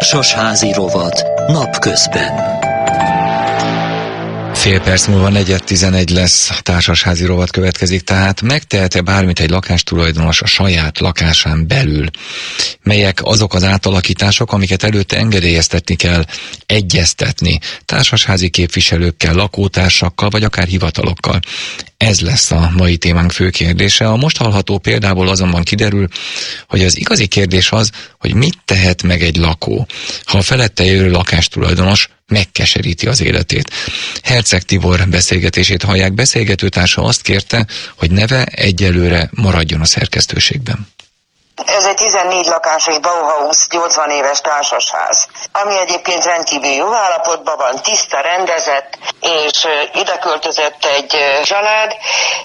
Társasházi rovat napközben. Fél perc múlva negyed tizenegy lesz, a társasházi rovat következik, tehát megtehet-e bármit egy lakástulajdonos a saját lakásán belül? Melyek azok az átalakítások, amiket előtte engedélyeztetni kell, egyeztetni társasházi képviselőkkel, lakótársakkal, vagy akár hivatalokkal? Ez lesz a mai témánk fő kérdése. A most hallható példából azonban kiderül, hogy az igazi kérdés az, hogy mit tehet meg egy lakó, ha a felette jövő lakástulajdonos megkeseríti az életét. Herceg Tibor beszélgetését hallják, beszélgetőtársa azt kérte, hogy neve egyelőre maradjon a szerkesztőségben. Ez egy 14 lakású Bauhaus 80 éves társasház, ami egyébként rendkívül jó állapotban van, tiszta, rendezett, és ide költözött egy család,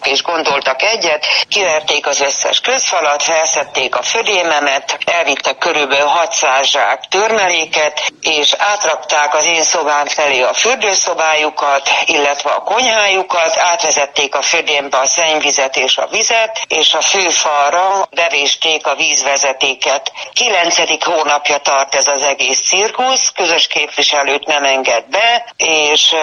és gondoltak egyet, kiverték az összes közfalat, felszették a födémemet, elvittek körülbelül 600 zsák törmeléket, és átrakták az én szobám felé a fürdőszobájukat, illetve a konyhájukat, átvezették a födémbe a szennyvizet és a vizet, és a főfalra bevésték a vízvezetéket. Kilencedik hónapja tart ez az egész cirkusz, közös képviselőt nem enged be, és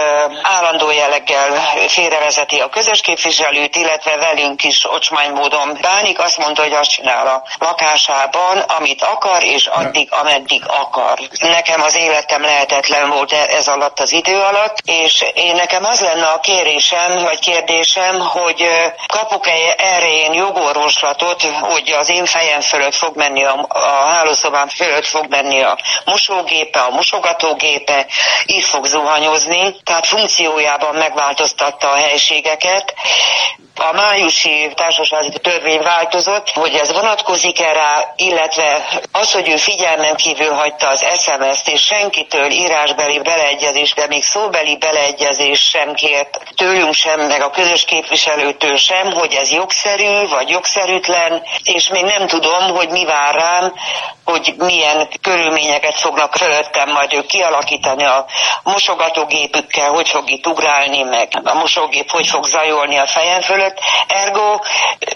állandó jelleggel félrevezeti a közös képviselőt, illetve velünk is ocsmány módon bánik. Azt mondta, hogy azt csinál a lakásában, amit akar, és addig, ameddig akar. Nekem az életem lehetetlen volt e- ez alatt az idő alatt, és én nekem az lenne a kérésem, vagy kérdésem, hogy kapok-e erre én jogorvoslatot, hogy az én fejem fölött fog menni a, a hálószobám fölött fog menni a mosógépe, a mosogatógépe, így fog zuhanyozni, tehát funkciójában megváltoztatta a helységeket, a májusi társasági törvény változott, hogy ez vonatkozik-e rá, illetve az, hogy ő figyelmen kívül hagyta az SMS-t, és senkitől írásbeli beleegyezés, de még szóbeli beleegyezés sem kért tőlünk sem, meg a közös képviselőtől sem, hogy ez jogszerű vagy jogszerűtlen, és még nem tudom, hogy mi vár rám, hogy milyen körülményeket fognak fölöttem majd ők kialakítani a mosogatógépükkel, hogy fog itt ugrálni, meg a mosógép hogy fog zajolni a fejem fölött. Ergo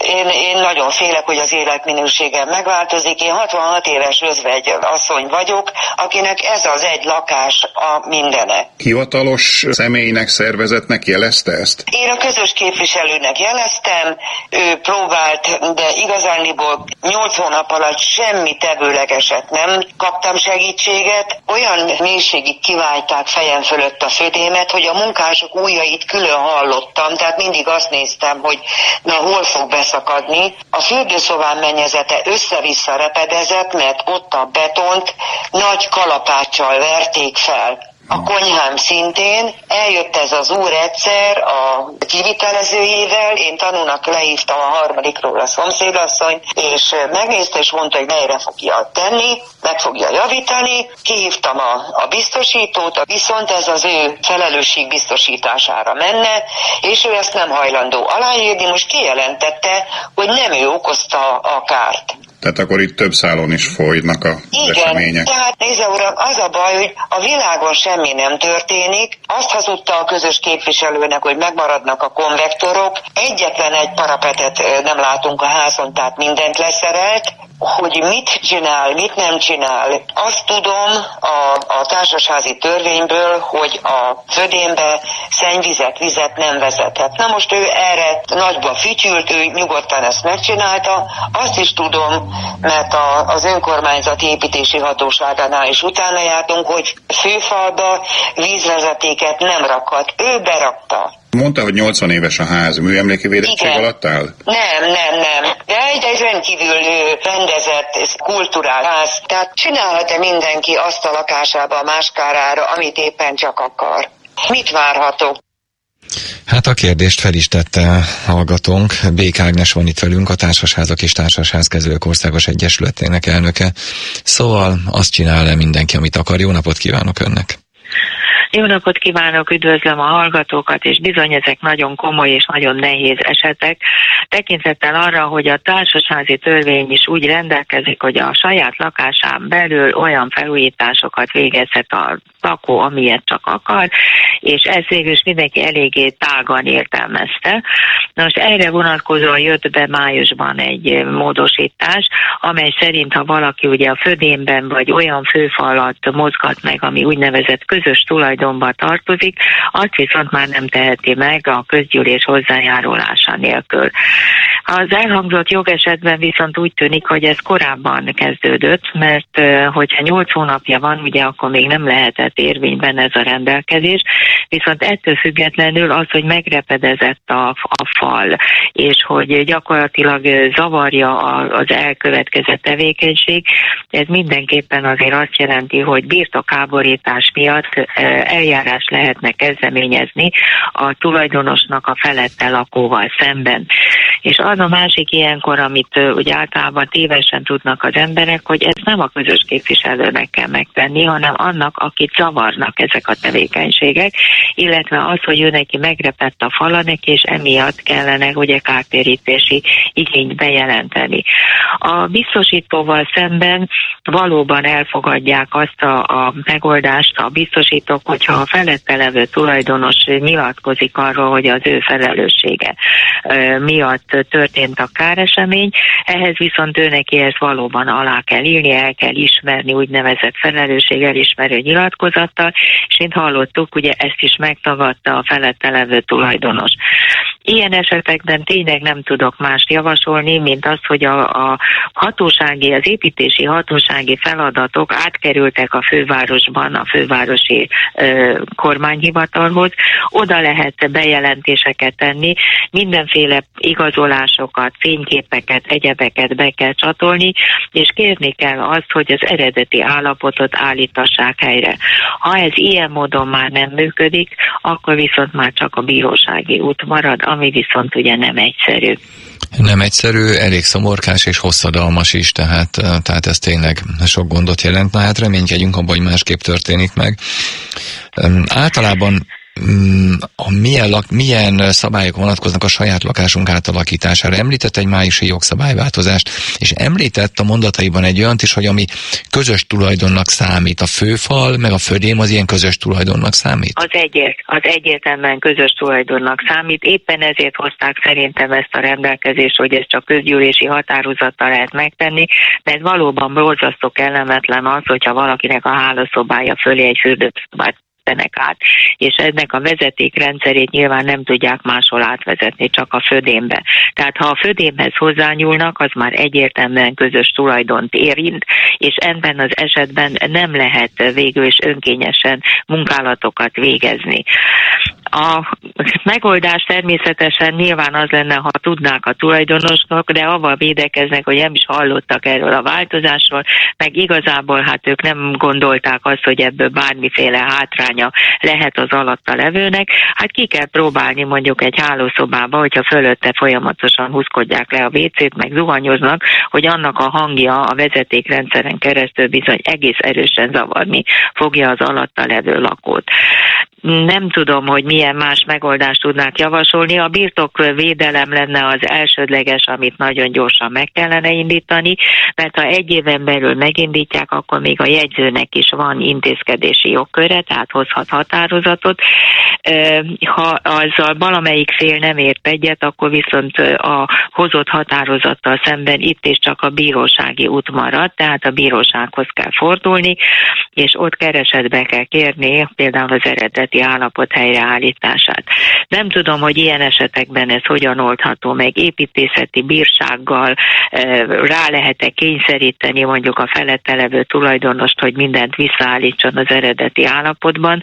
én, én nagyon félek, hogy az életminőségem megváltozik. Én 66 éves özvegy asszony vagyok, akinek ez az egy lakás a mindene. Hivatalos személynek, szervezetnek jelezte ezt? Én a közös képviselőnek jeleztem, ő próbált, de igazániból 8 hónap alatt semmi tevőleg eset nem kaptam segítséget. Olyan mélységig kiválták fejem fölött a födémet, hogy a munkások ujjait külön hallottam, tehát mindig azt néztem, hogy na hol fog beszakadni. A fürdőszobám mennyezete össze-vissza repedezett, mert ott a betont nagy kalapáccsal verték fel a konyhám szintén. Eljött ez az úr egyszer a kivitelezőjével, én tanulnak lehívtam a harmadikról a szomszédasszony, és megnézte, és mondta, hogy melyre fogja tenni, meg fogja javítani. Kihívtam a, a biztosítót, viszont ez az ő felelősség biztosítására menne, és ő ezt nem hajlandó aláírni, most kijelentette, hogy nem ő okozta a kárt. Tehát akkor itt több szálon is folynak a Igen, események. tehát nézze uram, az a baj, hogy a világon semmi nem történik. Azt hazudta a közös képviselőnek, hogy megmaradnak a konvektorok. Egyetlen egy parapetet nem látunk a házon, tehát mindent leszerelt hogy mit csinál, mit nem csinál. Azt tudom a, a társasházi törvényből, hogy a födénbe szennyvizet, vizet nem vezethet. Na most ő erre nagyba fütyült, ő nyugodtan ezt megcsinálta. Azt is tudom, mert a, az önkormányzati építési hatóságánál is utána jártunk, hogy főfalba vízvezetéket nem rakhat. Ő berakta. Mondta, hogy 80 éves a ház, műemléki védettség Igen. alatt áll? Nem, nem, nem. De egy, egy rendkívül rendezett, kulturál ház. Tehát csinálhat-e mindenki azt a lakásába a máskárára, amit éppen csak akar? Mit várhatok? Hát a kérdést fel is tette hallgatónk. Bék Ágnes van itt velünk, a Társasházak és Társasházkezelők Országos Egyesületének elnöke. Szóval azt csinál le mindenki, amit akar. Jó napot kívánok önnek! Jó napot kívánok, üdvözlöm a hallgatókat, és bizony ezek nagyon komoly és nagyon nehéz esetek. Tekintettel arra, hogy a társasházi törvény is úgy rendelkezik, hogy a saját lakásán belül olyan felújításokat végezhet a lakó, amilyet csak akar, és ezt végül is mindenki eléggé tágan értelmezte. Nos, erre vonatkozóan jött be májusban egy módosítás, amely szerint, ha valaki ugye a födénben vagy olyan főfalat mozgat meg, ami úgynevezett közös tulajdonba tartozik, azt viszont már nem teheti meg a közgyűlés hozzájárulása nélkül. Az elhangzott jogesetben viszont úgy tűnik, hogy ez korábban kezdődött, mert hogyha 8 hónapja van, ugye akkor még nem lehetett érvényben ez a rendelkezés, viszont ettől függetlenül az, hogy megrepedezett a, a fal, és hogy gyakorlatilag zavarja az elkövetkezett tevékenység, ez mindenképpen azért azt jelenti, hogy birtokáborítás miatt eljárás lehetne kezdeményezni a tulajdonosnak a felette lakóval szemben. És az a másik ilyenkor, amit ugye általában tévesen tudnak az emberek, hogy ez nem a közös képviselőnek kell megtenni, hanem annak, akit zavarnak ezek a tevékenységek, illetve az, hogy ő neki megrepett a falanek, és emiatt kellene ugye kártérítési igényt bejelenteni. A biztosítóval szemben valóban elfogadják azt a, a megoldást a biztosítók, hogyha a felette levő tulajdonos nyilatkozik arról, hogy az ő felelőssége miatt történt a káresemény, ehhez viszont ő neki ezt valóban alá kell írni, el kell ismerni úgynevezett felelősség elismerő nyilatkozattal, és én hallottuk, ugye ezt is megtagadta a felette levő tulajdonos. Ilyen esetekben tényleg nem tudok mást javasolni, mint az, hogy a, a hatósági, az építési hatósági feladatok átkerültek a fővárosban, a fővárosi ö, kormányhivatalhoz. Oda lehet bejelentéseket tenni, mindenféle igazolásokat, fényképeket, egyebeket be kell csatolni, és kérni kell azt, hogy az eredeti állapotot állítassák helyre. Ha ez ilyen módon már nem működik, akkor viszont már csak a bírósági út marad, ami viszont ugye nem egyszerű. Nem egyszerű, elég szomorkás és hosszadalmas is, tehát, tehát ez tényleg sok gondot jelent. Na hát reménykedjünk abban, hogy másképp történik meg. Általában a milyen, lak, milyen szabályok vonatkoznak a saját lakásunk átalakítására. Említett egy májusi jogszabályváltozást, és említett a mondataiban egy olyant is, hogy ami közös tulajdonnak számít. A főfal, meg a födém az ilyen közös tulajdonnak számít? Az, egyért, az egyértelműen közös tulajdonnak számít. Éppen ezért hozták szerintem ezt a rendelkezést, hogy ezt csak közgyűlési határozattal lehet megtenni, mert valóban borzasztó kellemetlen az, hogyha valakinek a hálószobája fölé egy fürdőszobát vezesztenek át, és ennek a vezetékrendszerét nyilván nem tudják máshol átvezetni, csak a födémbe. Tehát ha a födémhez hozzányúlnak, az már egyértelműen közös tulajdont érint, és ebben az esetben nem lehet végül is önkényesen munkálatokat végezni. A megoldás természetesen nyilván az lenne, ha tudnák a tulajdonosnak, de avval védekeznek, hogy nem is hallottak erről a változásról, meg igazából hát ők nem gondolták azt, hogy ebből bármiféle hátránya lehet az alatta levőnek. Hát ki kell próbálni mondjuk egy hálószobába, hogyha fölötte folyamatosan húzkodják le a WC-t, meg zuhanyoznak, hogy annak a hangja a vezetékrendszeren keresztül bizony egész erősen zavarni fogja az alatta levő lakót nem tudom, hogy milyen más megoldást tudnák javasolni. A birtokvédelem lenne az elsődleges, amit nagyon gyorsan meg kellene indítani, mert ha egy éven belül megindítják, akkor még a jegyzőnek is van intézkedési jogköre, tehát hozhat határozatot. Ha azzal valamelyik fél nem ért egyet, akkor viszont a hozott határozattal szemben itt is csak a bírósági út marad, tehát a bírósághoz kell fordulni, és ott keresetbe kell kérni például az eredeti eredeti állapot helyreállítását. Nem tudom, hogy ilyen esetekben ez hogyan oldható meg, építészeti bírsággal eh, rá lehet-e kényszeríteni mondjuk a felette levő tulajdonost, hogy mindent visszaállítson az eredeti állapotban,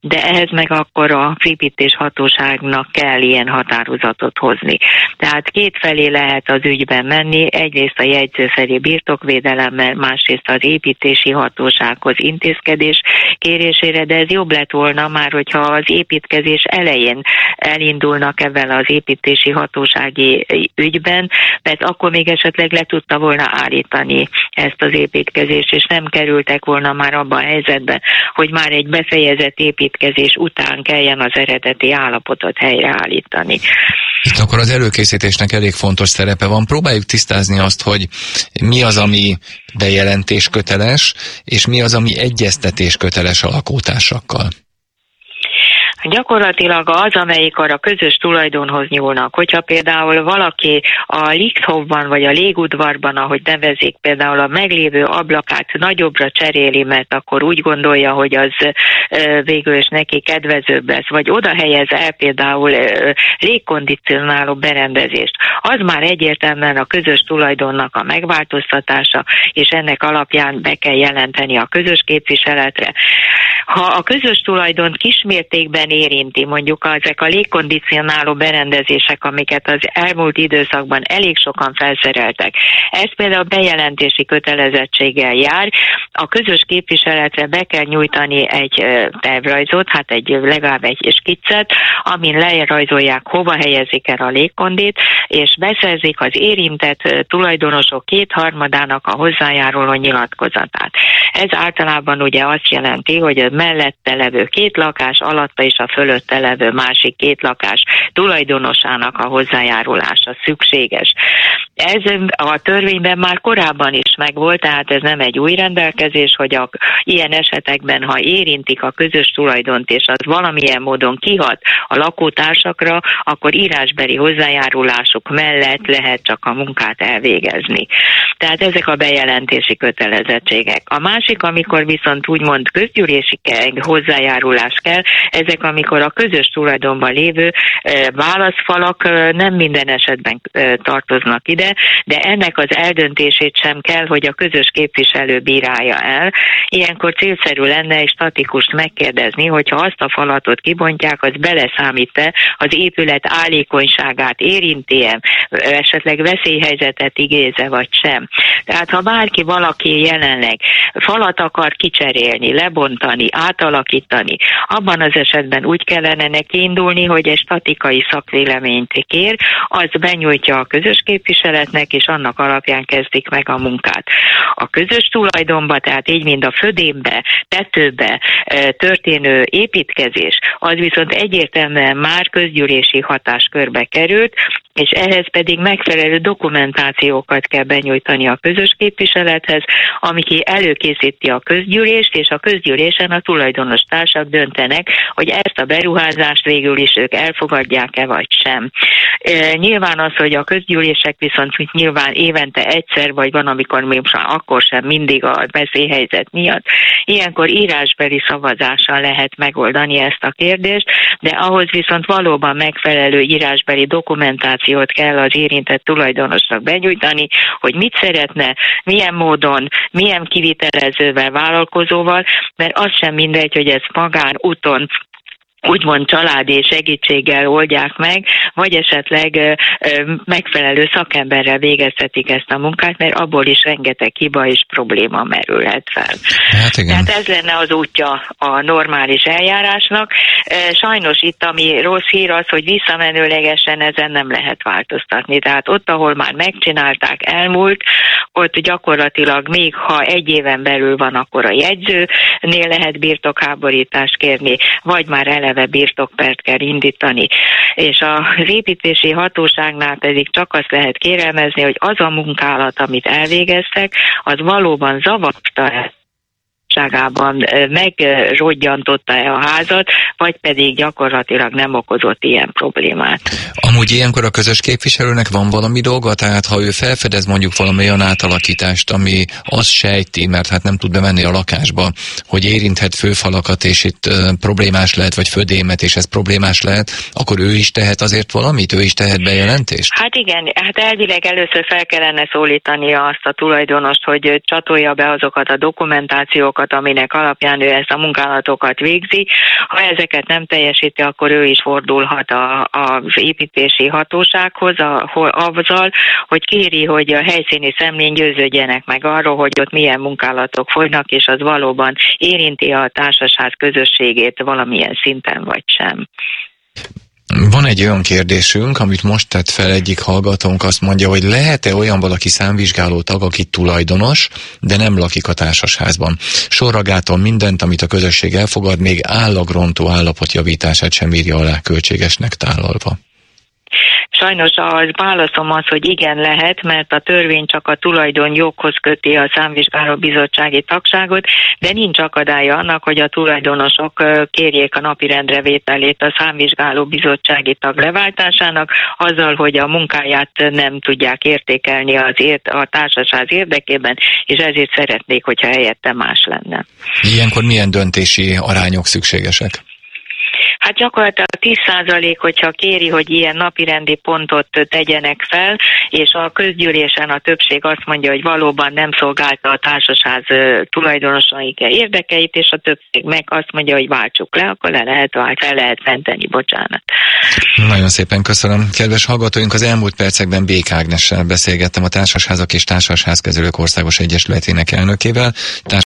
de ehhez meg akkor a építés hatóságnak kell ilyen határozatot hozni. Tehát két felé lehet az ügyben menni, egyrészt a jegyző felé birtokvédelemmel, másrészt az építési hatósághoz intézkedés kérésére, de ez jobb lett volna már már, hogyha az építkezés elején elindulnak ebben az építési hatósági ügyben, mert akkor még esetleg le tudta volna állítani ezt az építkezést, és nem kerültek volna már abban a helyzetben, hogy már egy befejezett építkezés után kelljen az eredeti állapotot helyreállítani. Itt akkor az előkészítésnek elég fontos szerepe van. Próbáljuk tisztázni azt, hogy mi az, ami bejelentés köteles, és mi az, ami egyeztetés köteles a lakótársakkal. Gyakorlatilag az, amelyik arra közös tulajdonhoz nyúlnak. Hogyha például valaki a Lixhovban vagy a légudvarban, ahogy nevezik, például a meglévő ablakát nagyobbra cseréli, mert akkor úgy gondolja, hogy az végül is neki kedvezőbb lesz, vagy oda helyez el például légkondicionáló berendezést, az már egyértelműen a közös tulajdonnak a megváltoztatása, és ennek alapján be kell jelenteni a közös képviseletre. Ha a közös tulajdon kismértékben érinti, mondjuk ezek a légkondicionáló berendezések, amiket az elmúlt időszakban elég sokan felszereltek. Ez például bejelentési kötelezettséggel jár. A közös képviseletre be kell nyújtani egy tervrajzot, hát egy legalább egy skiccet, amin lerajzolják, hova helyezik el a légkondit, és beszerzik az érintett tulajdonosok kétharmadának a hozzájáruló nyilatkozatát. Ez általában ugye azt jelenti, hogy a mellette levő két lakás, alatta is a fölötte levő másik két lakás tulajdonosának a hozzájárulása szükséges. Ez a törvényben már korábban is megvolt, tehát ez nem egy új rendelkezés, hogy a, ilyen esetekben, ha érintik a közös tulajdont, és az valamilyen módon kihat a lakótársakra, akkor írásbeli hozzájárulásuk mellett lehet csak a munkát elvégezni. Tehát ezek a bejelentési kötelezettségek. A másik, amikor viszont úgymond közgyűlési hozzájárulás kell, ezek, amikor a közös tulajdonban lévő válaszfalak nem minden esetben tartoznak ide, de ennek az eldöntését sem kell, hogy a közös képviselő bírálja el. Ilyenkor célszerű lenne egy statikust megkérdezni, hogyha azt a falatot kibontják, az beleszámít-e az épület állékonyságát, érinti-e, esetleg veszélyhelyzetet igéze vagy sem. Tehát ha bárki, valaki jelenleg falat akar kicserélni, lebontani, átalakítani, abban az esetben úgy kellene neki indulni, hogy egy statikai szakvéleményt kér, az benyújtja a közös képviseletnek, és annak alapján kezdik meg a munkát. A közös tulajdonba, tehát így, mint a födémbe, tetőbe történő építkezés, az viszont egyértelműen már közgyűlési hatáskörbe került, és ehhez pedig megfelelő dokumentációkat kell benyújtani a közös képviselethez, ami előkészíti a közgyűlést, és a közgyűlésen a tulajdonos társak döntenek, hogy ezt a beruházást végül is ők elfogadják-e vagy sem. E, nyilván az, hogy a közgyűlések viszont nyilván évente egyszer, vagy van, amikor még akkor sem mindig a veszélyhelyzet miatt, ilyenkor írásbeli szavazással lehet megoldani ezt a kérdést, de ahhoz viszont valóban megfelelő írásbeli dokumentáció információt kell az érintett tulajdonosnak benyújtani, hogy mit szeretne, milyen módon, milyen kivitelezővel, vállalkozóval, mert az sem mindegy, hogy ez magán úton úgymond családi segítséggel oldják meg, vagy esetleg megfelelő szakemberrel végeztetik ezt a munkát, mert abból is rengeteg hiba és probléma merülhet fel. Hát igen. Tehát ez lenne az útja a normális eljárásnak. Sajnos itt, ami rossz hír az, hogy visszamenőlegesen ezen nem lehet változtatni. Tehát ott, ahol már megcsinálták, elmúlt, ott gyakorlatilag még ha egy éven belül van, akkor a jegyzőnél lehet birtokháborítást kérni, vagy már eleve eleve birtokpert kell indítani. És az építési hatóságnál pedig csak azt lehet kérelmezni, hogy az a munkálat, amit elvégeztek, az valóban zavarta bizottságában megrodjantotta-e a házat, vagy pedig gyakorlatilag nem okozott ilyen problémát. Amúgy ilyenkor a közös képviselőnek van valami dolga, tehát ha ő felfedez mondjuk valami olyan átalakítást, ami azt sejti, mert hát nem tud bemenni a lakásba, hogy érinthet főfalakat, és itt uh, problémás lehet, vagy födémet, és ez problémás lehet, akkor ő is tehet azért valamit? Ő is tehet bejelentést? Hát igen, hát elvileg először fel kellene szólítani azt a tulajdonost, hogy csatolja be azokat a dokumentációkat, szabályokat, aminek alapján ő ezt a munkálatokat végzi. Ha ezeket nem teljesíti, akkor ő is fordulhat a, az építési hatósághoz a, azzal, hogy kéri, hogy a helyszíni szemlén győződjenek meg arról, hogy ott milyen munkálatok folynak, és az valóban érinti a társasház közösségét valamilyen szinten vagy sem. Van egy olyan kérdésünk, amit most tett fel egyik hallgatónk, azt mondja, hogy lehet-e olyan valaki számvizsgáló tag, aki tulajdonos, de nem lakik a társasházban. Sorragáltal mindent, amit a közösség elfogad, még állagrontó állapotjavítását sem írja alá költségesnek tálalva. Sajnos az válaszom az, hogy igen lehet, mert a törvény csak a tulajdon joghoz köti a számvizsgáló bizottsági tagságot, de nincs akadálya annak, hogy a tulajdonosok kérjék a napirendre vételét a számvizsgáló bizottsági tag leváltásának, azzal, hogy a munkáját nem tudják értékelni az ért, a társaság érdekében, és ezért szeretnék, hogyha helyette más lenne. Ilyenkor milyen döntési arányok szükségesek? Gyakorlatilag 10% hogyha kéri, hogy ilyen napirendi pontot tegyenek fel, és a közgyűlésen a többség azt mondja, hogy valóban nem szolgálta a társaság tulajdonosaik érdekeit, és a többség meg azt mondja, hogy váltsuk le, akkor le lehet, fel lehet menteni, bocsánat. Nagyon szépen köszönöm. Kedves hallgatóink, az elmúlt percekben Bék Ágnessel beszélgettem a Társasházak és Társasházkezelők Országos Egyesületének elnökével.